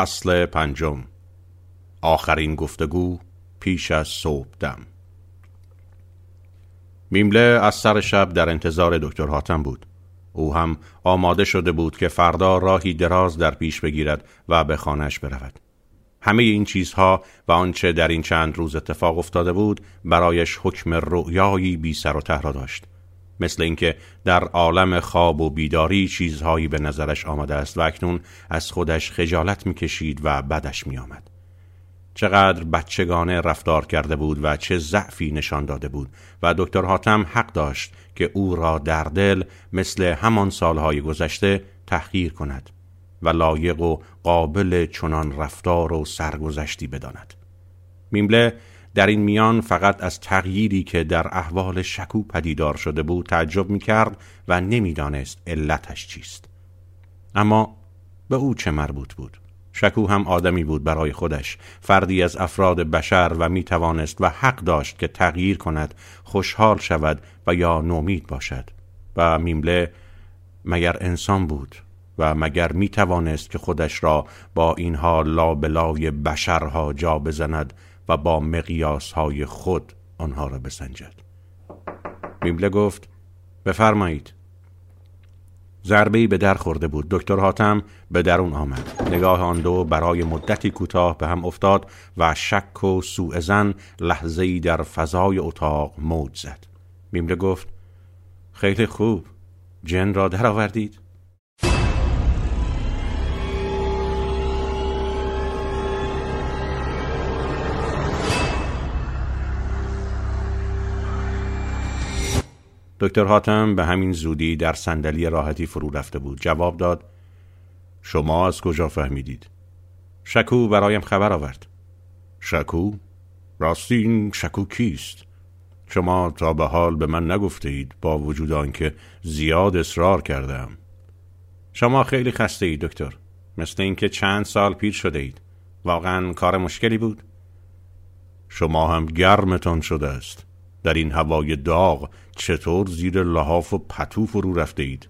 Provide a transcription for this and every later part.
فصل پنجم. آخرین گفتگو پیش از صبح دم. میمله از سر شب در انتظار دکتر حاتم بود. او هم آماده شده بود که فردا راهی دراز در پیش بگیرد و به خانهش برود. همه این چیزها و آنچه در این چند روز اتفاق افتاده بود برایش حکم رؤیایی بی سر و ته را داشت. مثل اینکه در عالم خواب و بیداری چیزهایی به نظرش آمده است و اکنون از خودش خجالت می‌کشید و بدش میآمد. چقدر بچگانه رفتار کرده بود و چه ضعفی نشان داده بود و دکتر حاتم حق داشت که او را در دل مثل همان سالهای گذشته تحقیر کند و لایق و قابل چنان رفتار و سرگذشتی بداند. میمله در این میان فقط از تغییری که در احوال شکو پدیدار شده بود تعجب می کرد و نمی‌دانست علتش چیست. اما به او چه مربوط بود؟ شکو هم آدمی بود برای خودش. فردی از افراد بشر و می توانست و حق داشت که تغییر کند خوشحال شود و یا نومید باشد. و میمله مگر انسان بود و مگر می توانست که خودش را با اینها لابلای بشرها جا بزند و با مقیاس های خود آنها را بسنجد. میمله گفت بفرمایید. ضربه به در خورده بود. دکتر حاتم به درون آمد. نگاه آن دو برای مدتی کوتاه به هم افتاد و شک و سوء زن لحظه در فضای اتاق موج زد. میمله گفت خیلی خوب. جن را درآوردید. دکتر حاتم به همین زودی در صندلی راحتی فرو رفته بود. جواب داد شما از کجا فهمیدید؟ شکو برایم خبر آورد. شکو؟ راستی این شکو کیست؟ شما تا به حال به من نگفته اید با وجود آنکه زیاد اصرار کردم. شما خیلی خسته اید دکتر. مثل اینکه چند سال پیر شده اید. واقعا کار مشکلی بود. شما هم گرمتان شده است. در این هوای داغ چطور زیر لحاف و پتو فرو رفته اید؟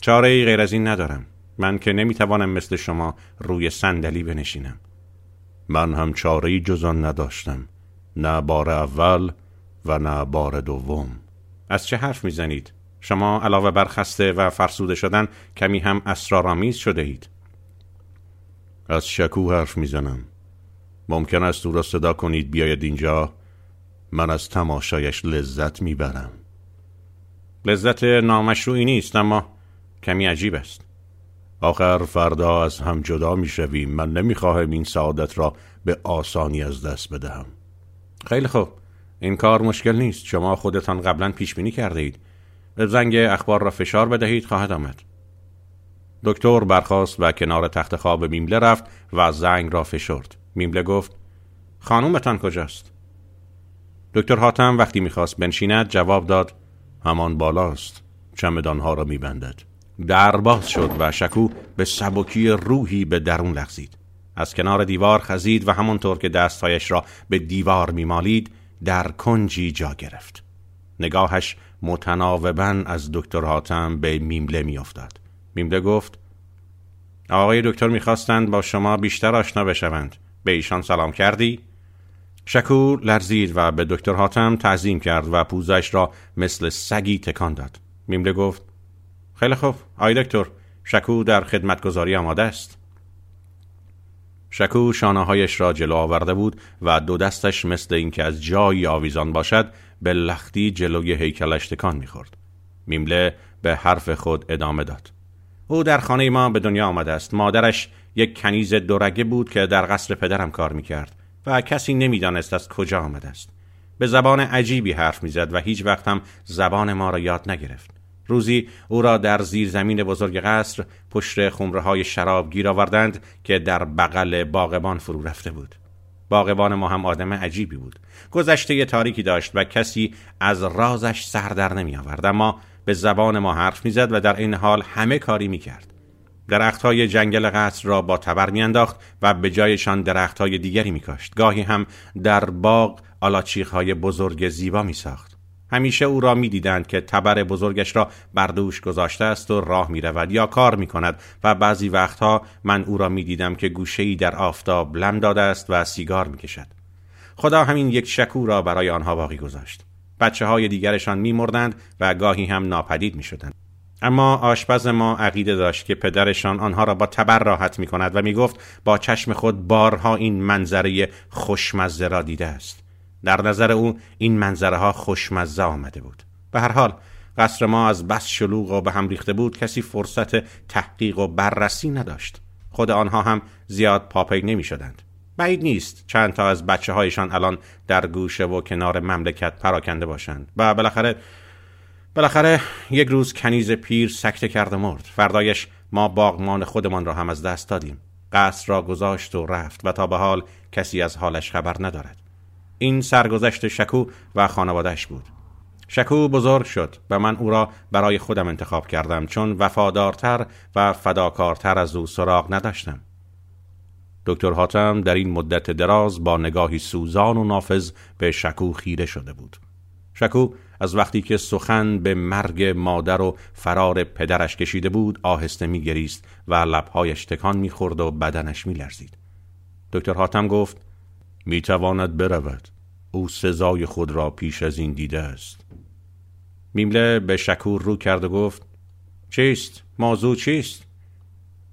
چاره ای غیر از این ندارم. من که نمی‌توانم مثل شما روی صندلی بنشینم. من هم چاره ای جز نداشتم. نه بار اول و نه بار دوم. از چه حرف می‌زنید؟ شما علاوه بر خسته و فرسوده شدن کمی هم اسرارآمیز شده اید. از شکو حرف می‌زنم. ممکن است او را صدا کنید بیاید اینجا. من از تماشایش لذت می‌برم. لذت نامشروعی نیست اما کمی عجیب است. آخر فردا از هم جدا می‌شویم. من نمی‌خواهم این سعادت را به آسانی از دست بدهم. خیلی خوب. این کار مشکل نیست. شما خودتان قبلا پیش بینی کرده اید. زنگ اخبار را فشار بدهید خواهد آمد. دکتر برخاست و کنار تخت خواب میمله رفت و زنگ را فشرد. میمله گفت خانومتان کجاست؟ دکتر حاتم وقتی می‌خواست بنشیند جواب داد همان بالاست چمدانها را میبندد. در باز شد و شکو به سبکی روحی به درون لغزید. از کنار دیوار خزید و همانطور که دستهایش را به دیوار میمالید در کنجی جا گرفت. نگاهش متناوبا از دکتر حاتم به میمله میافتاد. میمله گفت آقای دکتر می‌خواستند با شما بیشتر آشنا بشوند. به ایشان سلام کردی؟ شکور لرزید و به دکتر حاتم تعظیم کرد و پوزش را مثل سگی تکان داد. میمله گفت خیلی خوب. آی دکتر شکو در خدمتگذاری آماده است. شکو شانههایش را جلو آورده بود و دو دستش مثل اینکه از جایی آویزان باشد به لختی جلوی هیکلش تکان می‌خورد. میمله به حرف خود ادامه داد. او در خانه ما به دنیا آمده است. مادرش یک کنیز دورگه بود که در قصر پدرم کار می‌کرد. و کسی نمی‌دانست از کجا آمده است به زبان عجیبی حرف می‌زد و هیچ وقت هم زبان ما را یاد نگرفت. روزی او را در زیر زمین بزرگ قصر پشت خمره های شراب گیر آوردند که در بغل باغبان فرو رفته بود. باغبان ما هم آدم عجیبی بود. گذشته تاریکی داشت و کسی از رازش سر در نمی آورد اما به زبان ما حرف می‌زد و در این حال همه کاری می کرد های جنگل قصر را با تبر میانداخت و به جایشان های دیگری میکاشت گاهی هم در باغ های بزرگ زیبا می ساخت. همیشه او را می‌دیدند که تبر بزرگش را بر دوش گذاشته است و راه می رود یا کار می کند و بعضی وقتها من او را می دیدم که گوشه‌ای در آفتاب لم داده است و سیگار می کشد. خدا همین یک شکو را برای آنها باقی گذاشت. بچه های دیگرشان می مردند و گاهی هم ناپدید می شدند. اما آشپز ما عقیده داشت که پدرشان آنها را با تبر راحت می کند و می گفت با چشم خود بارها این منظره خوشمزه را دیده است. در نظر او این منظره ها خوشمزه آمده بود. به هر حال قصر ما از بس شلوغ و به هم ریخته بود کسی فرصت تحقیق و بررسی نداشت. خود آنها هم زیاد پاپی نمی شدند بعید نیست چند تا از بچه هایشان الان در گوشه و کنار مملکت پراکنده باشند و بالاخره بالاخره یک روز کنیز پیر سکته کرد و مرد. فردایش ما باغمان خودمان را هم از دست دادیم. قصر را گذاشت و رفت و تا به حال کسی از حالش خبر ندارد. این سرگذشت شکو و خانوادهش بود. شکو بزرگ شد و من او را برای خودم انتخاب کردم چون وفادارتر و فداکارتر از او سراغ نداشتم. دکتر حاتم در این مدت دراز با نگاهی سوزان و نافذ به شکو خیره شده بود. شکو از وقتی که سخن به مرگ مادر و فرار پدرش کشیده بود آهسته میگریست و لبهایش تکان می‌خورد و بدنش میلرزید دکتر حاتم گفت می‌تواند برود او سزای خود را پیش از این دیده است میمله به شکور رو کرد و گفت چیست؟ موضوع چیست؟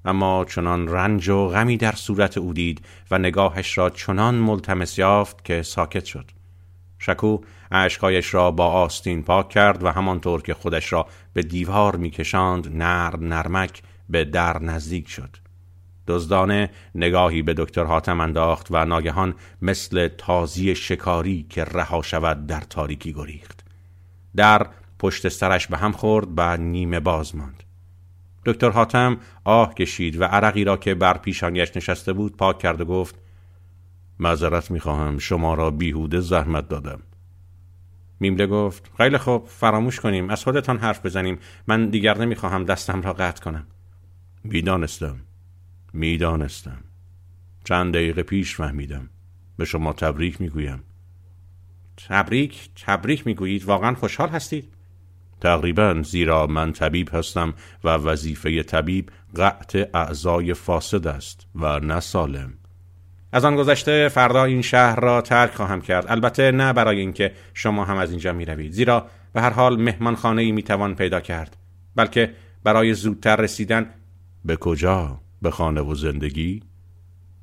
اما چنان رنج و غمی در صورت او دید و نگاهش را چنان ملتمس یافت که ساکت شد شکو اشکایش را با آستین پاک کرد و همانطور که خودش را به دیوار میکشاند نر نرمک به در نزدیک شد. دزدانه نگاهی به دکتر حاتم انداخت و ناگهان مثل تازی شکاری که رها شود در تاریکی گریخت. در پشت سرش به هم خورد و نیمه باز ماند. دکتر حاتم آه کشید و عرقی را که بر پیشانیش نشسته بود پاک کرد و گفت معذرت می‌خواهم شما را بیهوده زحمت دادم. میمله گفت خیلی خوب فراموش کنیم از خودتان حرف بزنیم. من دیگر نمی‌خواهم دستم را قطع کنم. می‌دانستم. می‌دانستم. چند دقیقه پیش فهمیدم. به شما تبریک می‌گویم. تبریک؟ تبریک می‌گویید؟ واقعا خوشحال هستید؟ تقریبا زیرا من طبیب هستم و وظیفه طبیب قطع اعضای فاسد است و نه سالم. از آن گذشته فردا این شهر را ترک خواهم کرد. البته نه برای اینکه شما هم از اینجا می روید زیرا به هر حال مهمان خانه ای می توان پیدا کرد. بلکه برای زودتر رسیدن به کجا؟ به خانه و زندگی؟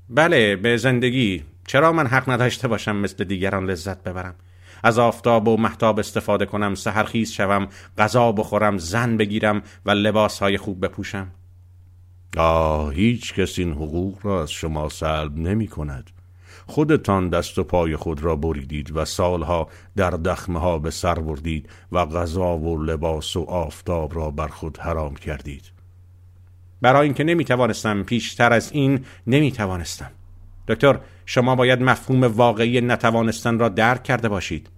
بله به زندگی. چرا من حق نداشته باشم مثل دیگران لذت ببرم؟ از آفتاب و محتاب استفاده کنم سهرخیز شوم غذا بخورم زن بگیرم و لباس های خوب بپوشم؟ آه هیچ کس این حقوق را از شما سلب نمی کند. خودتان دست و پای خود را بریدید و سالها در دخمه ها به سر بردید و غذا و لباس و آفتاب را بر خود حرام کردید. برای اینکه نمی توانستم پیشتر از این نمی توانستم. دکتر شما باید مفهوم واقعی نتوانستن را درک کرده باشید.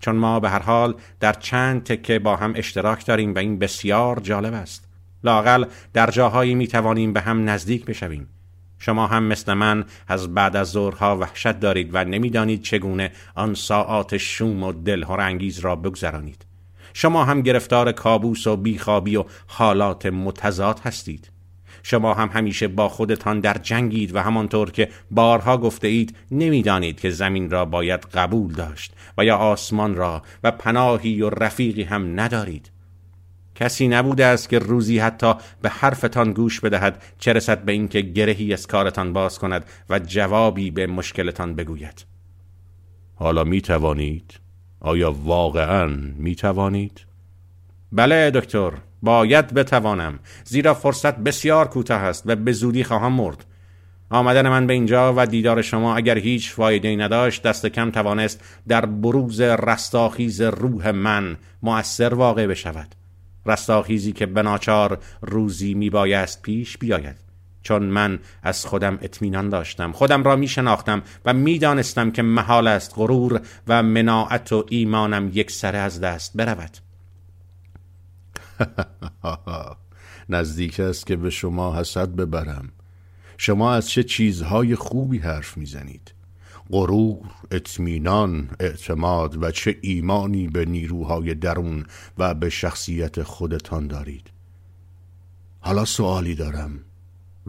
چون ما به هر حال در چند تکه با هم اشتراک داریم و این بسیار جالب است. لاقل در جاهایی می توانیم به هم نزدیک بشویم. شما هم مثل من از بعد از ظهرها وحشت دارید و نمی‌دانید چگونه آن ساعات شوم و دلهور انگیز را بگذرانید. شما هم گرفتار کابوس و بیخوابی و حالات متضاد هستید. شما هم همیشه با خودتان در جنگید و همانطور که بارها گفته اید نمی‌دانید که زمین را باید قبول داشت و یا آسمان را و پناهی و رفیقی هم ندارید. کسی نبوده است که روزی حتی به حرفتان گوش بدهد چه رسد به اینکه گرهی از کارتان باز کند و جوابی به مشکلتان بگوید حالا می توانید؟ آیا واقعا می توانید؟ بله دکتر باید بتوانم زیرا فرصت بسیار کوتاه است و به زودی خواهم مرد آمدن من به اینجا و دیدار شما اگر هیچ فایده ای نداشت دست کم توانست در بروز رستاخیز روح من مؤثر واقع بشود رستاخیزی که بناچار روزی میبایست پیش بیاید. چون من از خودم اطمینان داشتم خودم را می شناختم و می دانستم که محال است غرور و مناعت و ایمانم یک سره از دست برود. نزدیک است که به شما حسد ببرم. شما از چه چیزهای خوبی حرف می‌زنید؟ غرور، اطمینان، اعتماد و چه ایمانی به نیروهای درون و به شخصیت خودتان دارید. حالا سوالی دارم.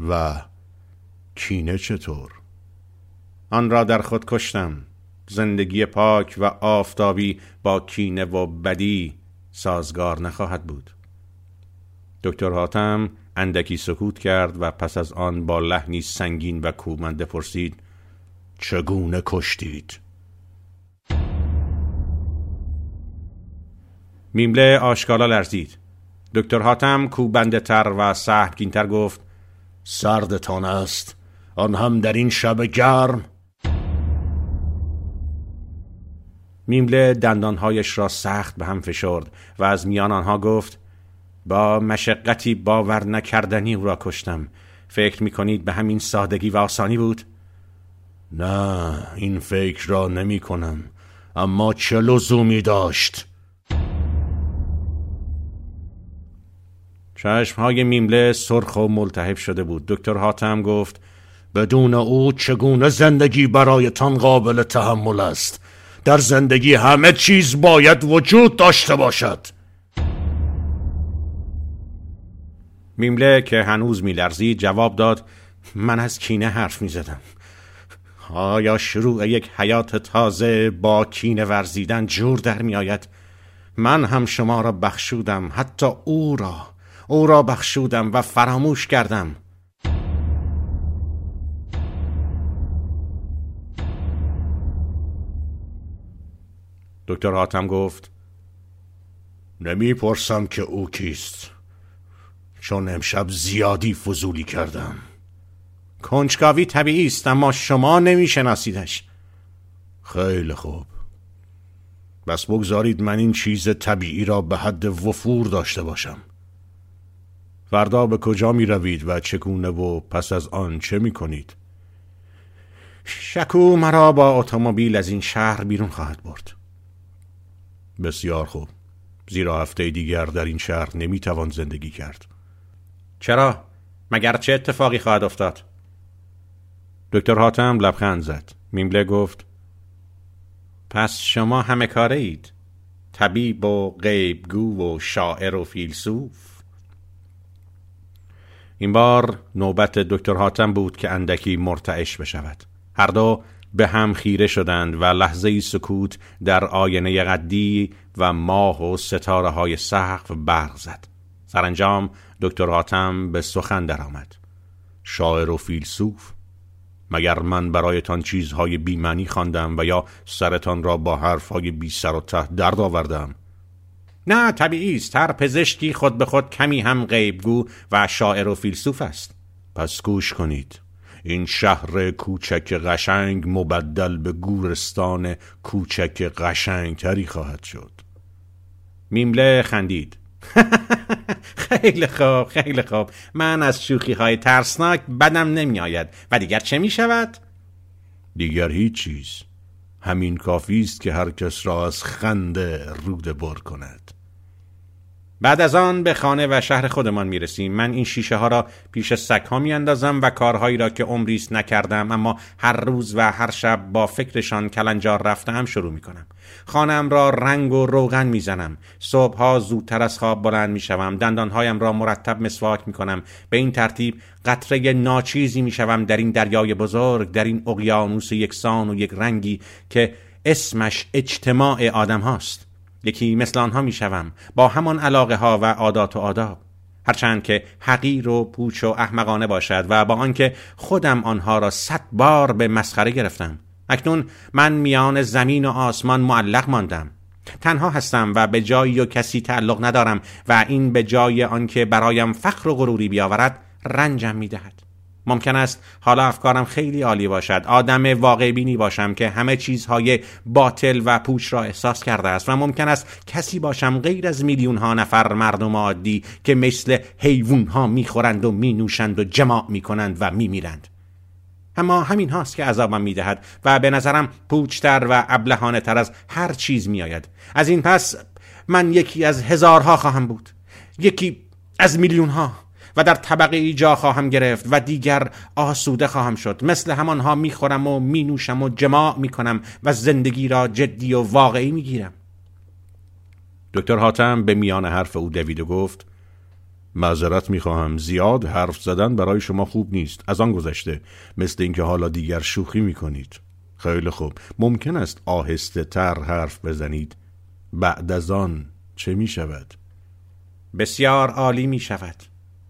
و کینه چطور؟ آن را در خود کشتم. زندگی پاک و آفتابی با کینه و بدی سازگار نخواهد بود. دکتر حاتم اندکی سکوت کرد و پس از آن با لحنی سنگین و کوبنده پرسید چگونه کشتید؟ میمله آشکالا لرزید دکتر حاتم کوبنده تر و سهمگینتر گفت سردتان است آن هم در این شب گرم میمله دندانهایش را سخت به هم فشرد و از میان آنها گفت با مشقتی باور نکردنی او را کشتم فکر می کنید به همین سادگی و آسانی بود؟ نه این فکر را نمی کنم اما چه لزومی داشت؟ های میمله سرخ و ملتهب شده بود. دکتر حاتم گفت بدون او چگونه زندگی برایتان قابل تحمل است؟ در زندگی همه چیز باید وجود داشته باشد. میمله که هنوز میلرزید جواب داد من از کینه حرف می‌زدم. آیا شروع یک حیات تازه با کینه ورزیدن جور در میآید من هم شما را بخشودم حتی او را. او را بخشودم و فراموش کردم. دکتر حاتم گفت نمی‌پرسم که او کیست. چون امشب زیادی فضولی کردم. کنجکاوی طبیعی است اما شما نمیشناسیدش خیلی خوب بس بگذارید من این چیز طبیعی را به حد وفور داشته باشم فردا به کجا می روید و چگونه و پس از آن چه می کنید؟ شکو مرا با اتومبیل از این شهر بیرون خواهد برد بسیار خوب زیرا هفته دیگر در این شهر نمی توان زندگی کرد چرا؟ مگر چه اتفاقی خواهد افتاد؟ دکتر حاتم لبخند زد. میمله گفت پس شما همه کاره اید طبیب و غیبگو و شاعر و فیلسوف؟ این بار نوبت دکتر حاتم بود که اندکی مرتعش بشود. هر دو به هم خیره شدند و لحظه سکوت در آینه قدی و ماه و ستاره های سقف برق زد. سرانجام دکتر حاتم به سخن درآمد. شاعر و فیلسوف مگر من برایتان چیزهای بیمنی خواندم و یا سرتان را با حرفهای بی سر و ته درد آوردم؟ نه طبیعی است. هر پزشکی خود به خود کمی هم غیبگو و شاعر و فیلسوف است. پس گوش کنید. این شهر کوچک قشنگ مبدل به گورستان کوچک قشنگتری خواهد شد. میمله خندید. خیلی خوب خیلی خوب. من از شوخی های ترسناک بدم نمی آید و دیگر چه می شود؟ دیگر هیچ چیز. همین کافی است که هر کس را از خنده روده بر کند. بعد از آن به خانه و شهر خودمان می رسیم من این شیشه ها را پیش سگ ها می اندازم و کارهایی را که عمریست نکردم اما هر روز و هر شب با فکرشان کلنجار رفتم شروع می کنم خانم را رنگ و روغن می زنم صبحها زودتر از خواب بلند می شوم دندانهایم را مرتب مسواک می کنم به این ترتیب قطره ناچیزی می شوم در این دریای بزرگ در این اقیانوس یکسان و یک رنگی که اسمش اجتماع آدم هاست. یکی مثل آنها می شوم با همان علاقه ها و عادات و آداب. هرچند که حقیر و پوچ و احمقانه باشد و با آنکه خودم آنها را صد بار به مسخره گرفتم. اکنون من میان زمین و آسمان معلق ماندم. تنها هستم و به جایی و کسی تعلق ندارم و این به جای آنکه برایم فخر و غروری بیاورد رنجم می‌دهد. ممکن است حالا افکارم خیلی عالی باشد. آدم واقع بینی باشم که همه چیزهای باطل و پوچ را احساس کرده است و ممکن است کسی باشم غیر از میلیون ها نفر مردم عادی که مثل حیوان ها می‌خورند و مینوشند و جماع می‌کنند و میمیرند. اما همین هاست که عذابم می‌دهد و به نظرم پوچتر و ابلهانه تر از هر چیز میآید. از این پس من یکی از هزارها خواهم بود. یکی از میلیون ها و در طبقه ای جا خواهم گرفت و دیگر آسوده خواهم شد. مثل همانها می‌خورم و مینوشم و جماع می‌کنم و زندگی را جدی و واقعی می‌گیرم. دکتر حاتم به میان حرف او دوید و گفت معذرت می‌خواهم. زیاد حرف زدن برای شما خوب نیست. از آن گذشته مثل اینکه حالا دیگر شوخی می‌کنید. خیلی خوب. ممکن است آهسته تر حرف بزنید. بعد از آن چه می شود؟ بسیار عالی می شود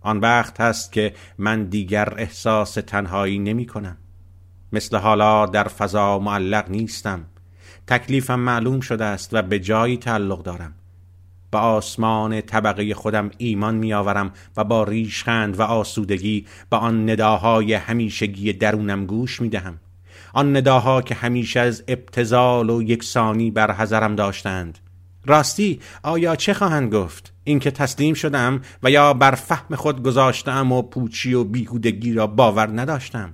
آن وقت هست که من دیگر احساس تنهایی نمی کنم. مثل حالا در فضا معلق نیستم. تکلیفم معلوم شده است و به جایی تعلق دارم. به آسمان طبقه خودم ایمان میآورم و با ریشخند و آسودگی به آن نداهای همیشگی درونم گوش می دهم. آن نداها که همیشه از ابتزال و یکسانی بر حذرم داشتند. راستی آیا چه خواهند گفت؟ اینکه تسلیم شدم و یا بر فهم خود گذاشتم و پوچی و بیهودگی را باور نداشتم.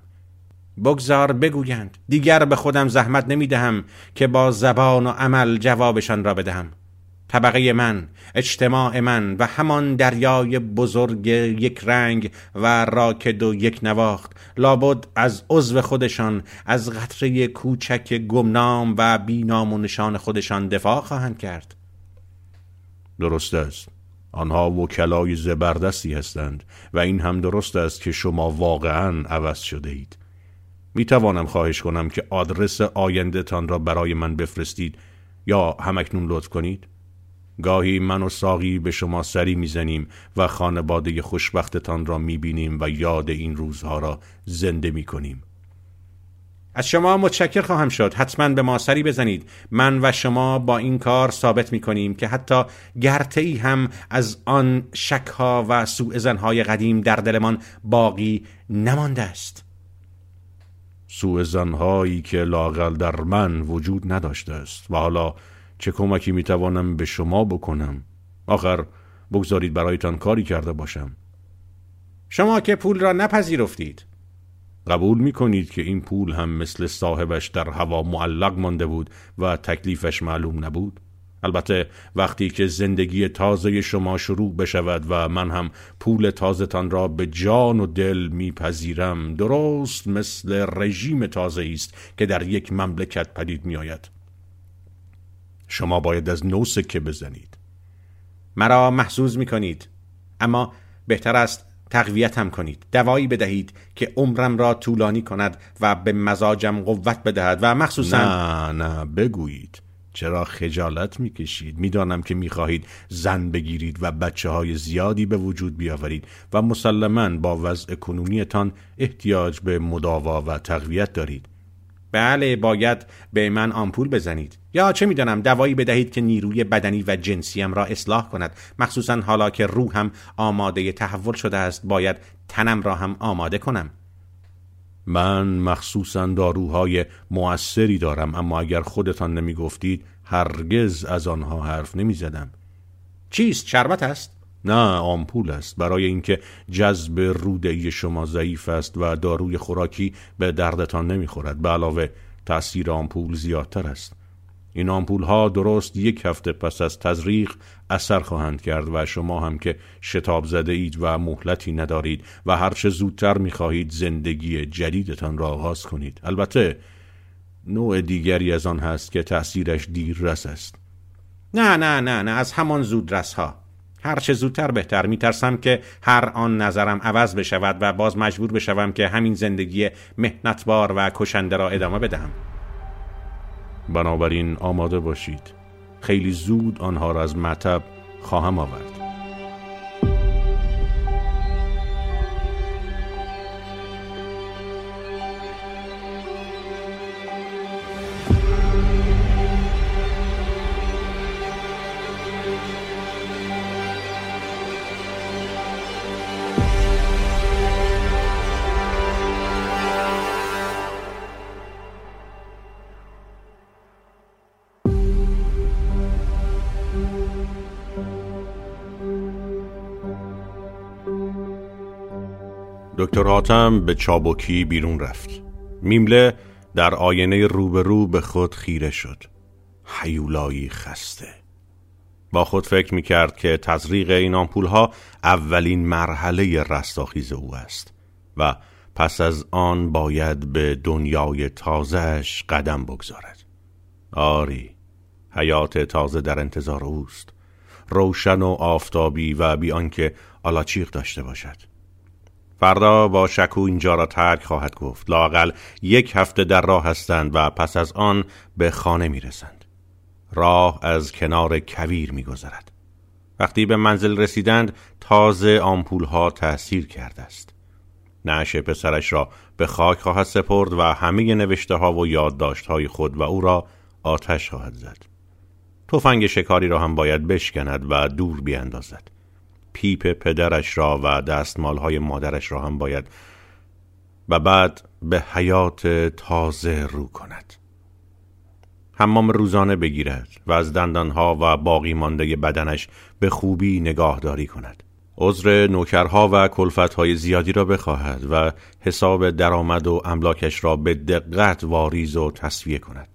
بگذار بگویند دیگر به خودم زحمت نمی دهم که با زبان و عمل جوابشان را بدهم. طبقه من اجتماع من و همان دریای بزرگ یک رنگ و راکد و یک نواخت لابد از عضو خودشان از قطره کوچک گمنام و بینام و نشان خودشان دفاع خواهند کرد. درست است. آنها وکلای زبردستی هستند و این هم درست است که شما واقعا عوض شده اید می توانم خواهش کنم که آدرس آیندهتان را برای من بفرستید یا همکنون لطف کنید. گاهی من و ساقی به شما سری می‌زنیم و خانواده خوشبختتان را می‌بینیم و یاد این روزها را زنده می‌کنیم. از شما متشکر خواهم شد. حتما به ما سری بزنید. من و شما با این کار ثابت می کنیم که حتی گرته ای هم از آن شکها و سوء زنهای قدیم در دلمان باقی نمانده است. سوء زنهایی که لاقل در من وجود نداشته است و حالا چه کمکی می توانم به شما بکنم؟ آخر بگذارید برایتان کاری کرده باشم. شما که پول را نپذیرفتید. قبول می کنید که این پول هم مثل صاحبش در هوا معلق مانده بود و تکلیفش معلوم نبود؟ البته وقتی که زندگی تازه شما شروع بشود و من هم پول تازهتان را به جان و دل میپذیرم درست مثل رژیم تازه است که در یک مملکت پدید میآید شما باید از نو سکه بزنید مرا محسوز می کنید اما بهتر است تقویتم کنید. دوایی بدهید که عمرم را طولانی کند و به مزاجم قوت بدهد و مخصوصا نه نه بگویید. چرا خجالت می‌کشید؟ می‌دانم که می‌خواهید زن بگیرید و بچه های زیادی به وجود بیاورید و مسلما با وضع کنونیتان احتیاج به مداوا و تقویت دارید. بله باید به من آمپول بزنید. یا چه می‌دانم دوایی بدهید که نیروی بدنی و جنسیم را اصلاح کند. مخصوصا حالا که روحم آماده تحول شده است باید تنم را هم آماده کنم. من مخصوصا داروهای موثری دارم اما اگر خودتان نمی گفتید هرگز از آنها حرف نمی زدم چیست؟ شربت است؟ نه آمپول است. برای اینکه جذب روده شما ضعیف است و داروی خوراکی به دردتان نمی‌خورد. به علاوه تاثیر آمپول زیادتر است. این آمپول ها درست یک هفته پس از تزریق اثر خواهند کرد و شما هم که شتاب زده اید و مهلتی ندارید و هرچه زودتر می‌خواهید زندگی جدیدتان را آغاز کنید. البته نوع دیگری از آن هست که تأثیرش دیررس است. نه نه نه نه از همان زودرس ها هر چه زودتر بهتر. میترسم که هر آن نظرم عوض بشود و باز مجبور بشوم که همین زندگی مهنتبار و کشنده را ادامه بدهم. بنابراین آماده باشید. خیلی زود آنها را از مطب خواهم آورد. دکتر حاتم به چابکی بیرون رفت. میمله در آینه روبرو به خود خیره شد. حیولایی خسته. با خود فکر می کرد که تزریق این آمپول ها اولین مرحله رستاخیز او است و پس از آن باید به دنیای تازهش قدم بگذارد. آری حیات تازه در انتظار اوست. روشن و آفتابی و بی آنکه آلاچیق داشته باشد. فردا با شکو اینجا را ترک خواهد گفت لاقل یک هفته در راه هستند و پس از آن به خانه می رسند. راه از کنار کویر می گذرد. وقتی به منزل رسیدند تازه آمپول ها تأثیر کرده است نعش پسرش را به خاک خواهد سپرد و همه نوشته ها و یادداشت های خود و او را آتش خواهد زد تفنگ شکاری را هم باید بشکند و دور بیاندازد پیپ پدرش را و دستمال های مادرش را هم باید و بعد به حیات تازه رو کند. حمام روزانه بگیرد و از دندانها و باقی مانده بدنش به خوبی نگاهداری کند. عذر نوکرها و کلفتهای زیادی را بخواهد و حساب درآمد و املاکش را به دقت واریز و تصویه کند.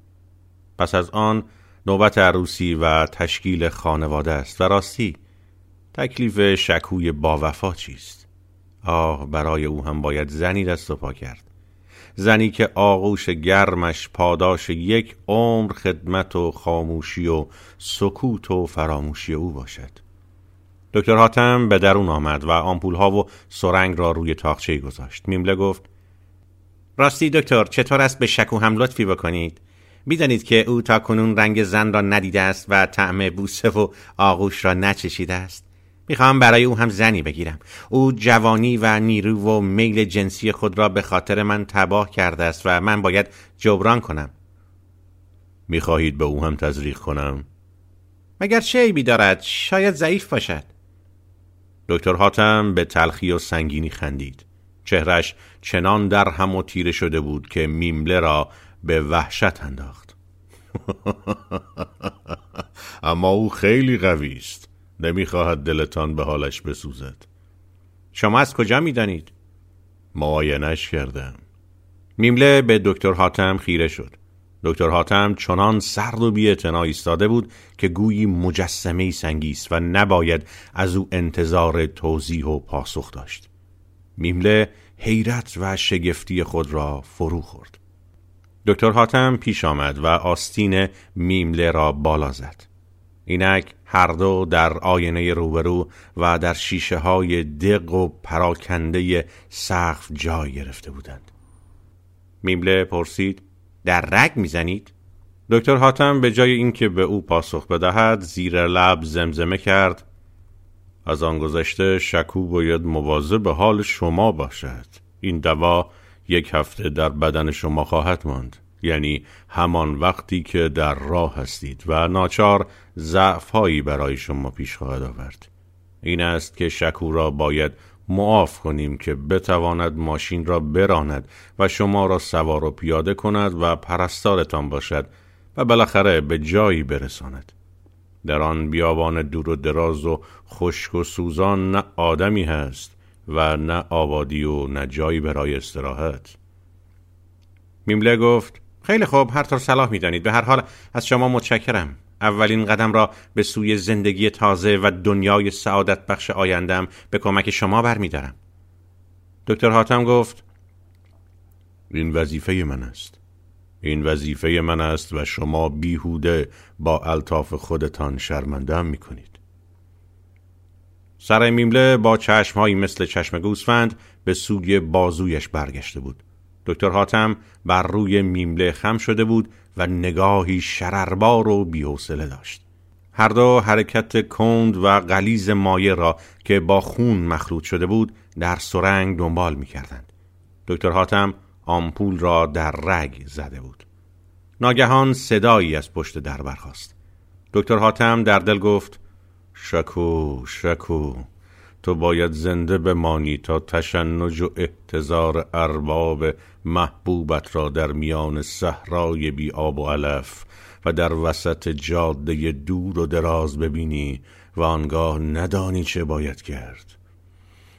پس از آن نوبت عروسی و تشکیل خانواده است و راستی تکلیف شکوی با وفا چیست؟ آه برای او هم باید زنی دست و پا کرد. زنی که آغوش گرمش پاداش یک عمر خدمت و خاموشی و سکوت و فراموشی او باشد. دکتر حاتم به درون آمد و آمپول ها و سرنگ را روی تاخچه گذاشت. میمله گفت راستی دکتر چطور است به شکو هم لطفی بکنید؟ می‌دانید که او تا کنون رنگ زن را ندیده است و طعم بوسه و آغوش را نچشیده است. می‌خواهم برای او هم زنی بگیرم. او جوانی و نیرو و میل جنسی خود را به خاطر من تباه کرده است و من باید جبران کنم. می‌خواهید به او هم تزریق کنم؟ مگر چه عیبی دارد؟ شاید ضعیف باشد. دکتر حاتم به تلخی و سنگینی خندید. چهرش چنان در هم و تیره شده بود که میمله را به وحشت انداخت. اما او خیلی قوی است. نمی‌خواهد دلتان به حالش بسوزد. شما از کجا می‌دانید؟ معاینش کردم. میمله به دکتر حاتم خیره شد. دکتر حاتم چنان سرد و بی ایستاده بود که گویی مجسمه سنگی است و نباید از او انتظار توضیح و پاسخ داشت. میمله حیرت و شگفتی خود را فرو خورد. دکتر حاتم پیش آمد و آستین میمله را بالا زد. اینک هر دو در آینه روبرو و در شیشه های دق و پراکنده سقف جای گرفته بودند. میمله پرسید در رگ می‌زنید؟ دکتر حاتم به جای اینکه به او پاسخ بدهد زیر لب زمزمه کرد. از آن گذشته شکو باید مواظب به حال شما باشد. این دوا یک هفته در بدن شما خواهد ماند. یعنی همان وقتی که در راه هستید و ناچار ضعفهایی برای شما پیش خواهد آورد. این است که شکو را باید معاف کنیم که بتواند ماشین را براند و شما را سوار و پیاده کند و پرستارتان باشد و بالاخره به جایی برساند. در آن بیابان دور و دراز و خشک و سوزان نه آدمی هست و نه آبادی و نه جایی برای استراحت. میمله گفت خیلی خوب هر طور صلاح می‌دانید. به هر حال از شما متشکرم. اولین قدم را به سوی زندگی تازه و دنیای سعادت بخش آیندم به کمک شما برمیدارم. دکتر حاتم گفت این وظیفه من است. این وظیفه من است و شما بیهوده با الطاف خودتان شرمندم می کنید سر میمله با چشمهایی مثل چشم گوسفند به سوی بازویش برگشته بود. دکتر حاتم بر روی میمله خم شده بود و نگاهی شرربار و بیحوصله داشت هر دو حرکت کند و غلیز مایه را که با خون مخلوط شده بود در سرنگ دنبال می کردند. دکتر حاتم آمپول را در رگ زده بود. ناگهان صدایی از پشت در برخاست. دکتر حاتم در دل گفت شکو شکو تو باید زنده بمانی تا تشنج و احتضار ارباب محبوبت را در میان صحرای بی آب و علف و در وسط جاده دور و دراز ببینی و آنگاه ندانی چه باید کرد.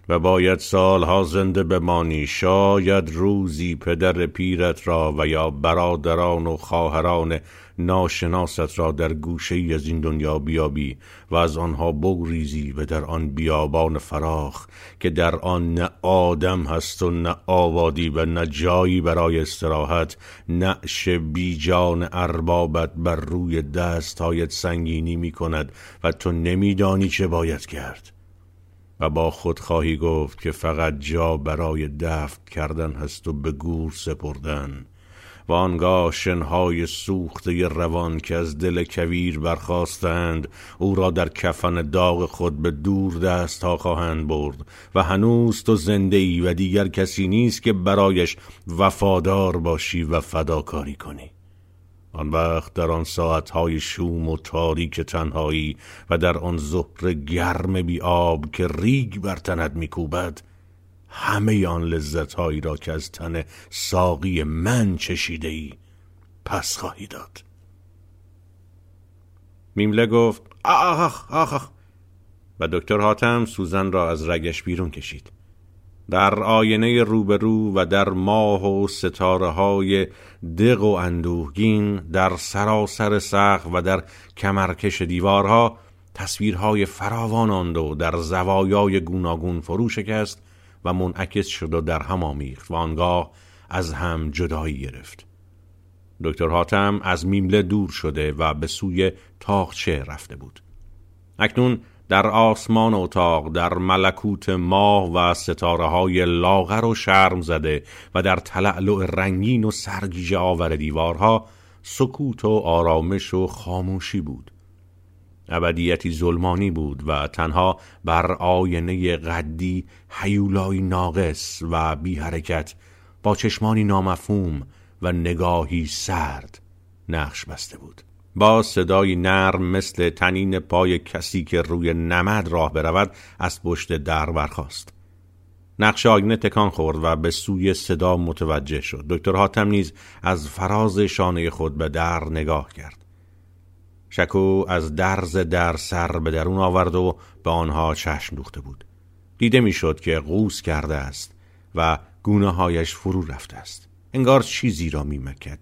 و باید سالها زنده بمانی شاید روزی پدر پیرت را و یا برادران و خواهران ناشناست را در گوشه ای از این دنیا بیابی و از آنها بگریزی و در آن بیابان فراخ که در آن نه آدم هست و نه آوادی و نه جایی برای استراحت نعش بیجان اربابت بر روی دستهایت سنگینی می کند و تو نمیدانی چه باید کرد. و با خود خواهی گفت که فقط جا برای دفن کردن هست و به گور سپردن. و آنگاه شنهای سوخته روان که از دل کویر برخواستند او را در کفن داغ خود به دور دست ها خواهند برد و هنوز تو زنده ای و دیگر کسی نیست که برایش وفادار باشی و فداکاری کنی. آن وقت در آن ساعتهای شوم و تاریک تنهایی و در آن ظهر گرم بی آب که ریگ بر تنت میکوبد همه آن لذتهایی را که از تن ساقی من چشیده ای پس خواهی داد. میمله گفت آخ آخ آخ. و دکتر حاتم سوزن را از رگش بیرون کشید. در آینه روبرو و در ماه و ستاره های دق و اندوهگین در سراسر سقف و در کمرکش دیوارها تصویرهای فراوان آند و در زوایای گوناگون فرو شکست و منعکس شد و در هم آمیخت و آنگاه از هم جدایی گرفت. دکتر حاتم از میمله دور شده و به سوی تاخچه رفته بود. اکنون در آسمان اتاق در ملکوت ماه و ستاره های لاغر و شرم زده و در تلعلع رنگین و سرگیجه آور دیوارها سکوت و آرامش و خاموشی بود. ابدیتی ظلمانی بود و تنها بر آینه قدی حیولای ناقص و بی حرکت با چشمانی نامفهوم و نگاهی سرد نقش بسته بود. با صدایی نرم مثل تنین پای کسی که روی نمد راه برود از پشت در برخاست. نقش آینه تکان خورد و به سوی صدا متوجه شد. دکتر حاتم نیز از فراز شانه خود به در نگاه کرد. شکو از درز در سر به درون آورد و به آنها چشم دوخته بود. دیده می‌شد که قوس کرده است و گونه هایش فرو رفته است. انگار چیزی را میمکد.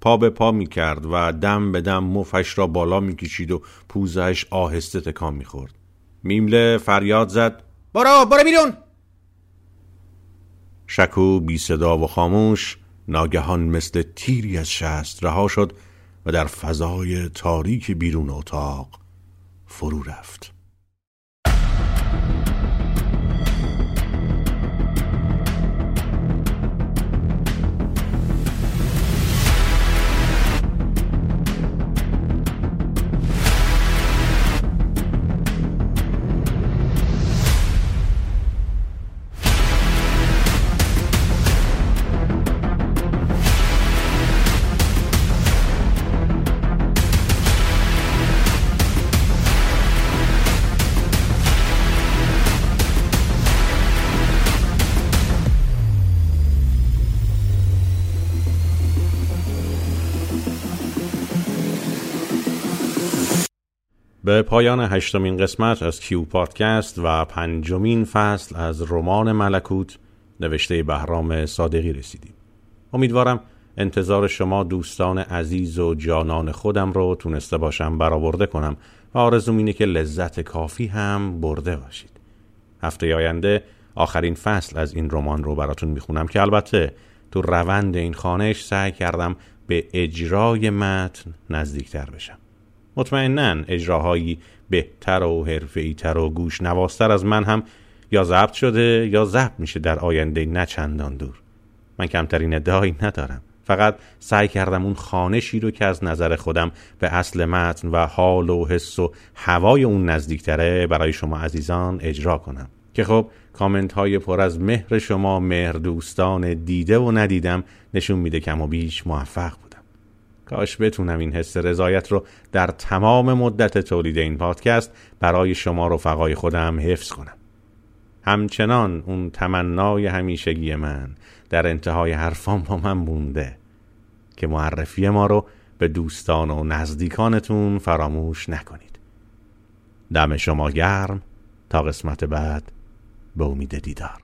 پا به پا می کرد و دم به دم مفش را بالا می کشید و پوزش آهسته تکان می خورد. میمله فریاد زد برو برو بیرون! شکو بی صدا و خاموش ناگهان مثل تیری از شست رها شد و در فضای تاریک بیرون اتاق فرو رفت. به پایان هشتمین قسمت از کیو پادکست و پنجمین فصل از رمان ملکوت نوشته بهرام صادقی رسیدیم. امیدوارم انتظار شما دوستان عزیز و جانان خودم رو تونسته باشم برآورده کنم و آرزوم اینه که لذت کافی هم برده باشید. هفته آینده آخرین فصل از این رمان رو براتون می‌خونم که البته تو روند این خانش سعی کردم به اجرای متن نزدیکتر بشم. مطمئنا اجراهایی بهتر و حرفه‌ای‌تر و گوش نواستر از من هم یا ضبط شده یا ضبط میشه در آینده نه چندان دور. من کمترین ادعایی ندارم. فقط سعی کردم اون خانشی رو که از نظر خودم به اصل متن و حال و حس و هوای اون نزدیکتره برای شما عزیزان اجرا کنم. که خب کامنت های پر از مهر شما مهر دوستان دیده و ندیدم نشون میده کم و بیش موفق کاش بتونم این حس رضایت رو در تمام مدت تولید این پادکست برای شما رفقای خودم حفظ کنم. همچنان اون تمنای همیشگی من در انتهای حرفام با من مونده که معرفی ما رو به دوستان و نزدیکانتون فراموش نکنید. دم شما گرم تا قسمت بعد به امید دیدار.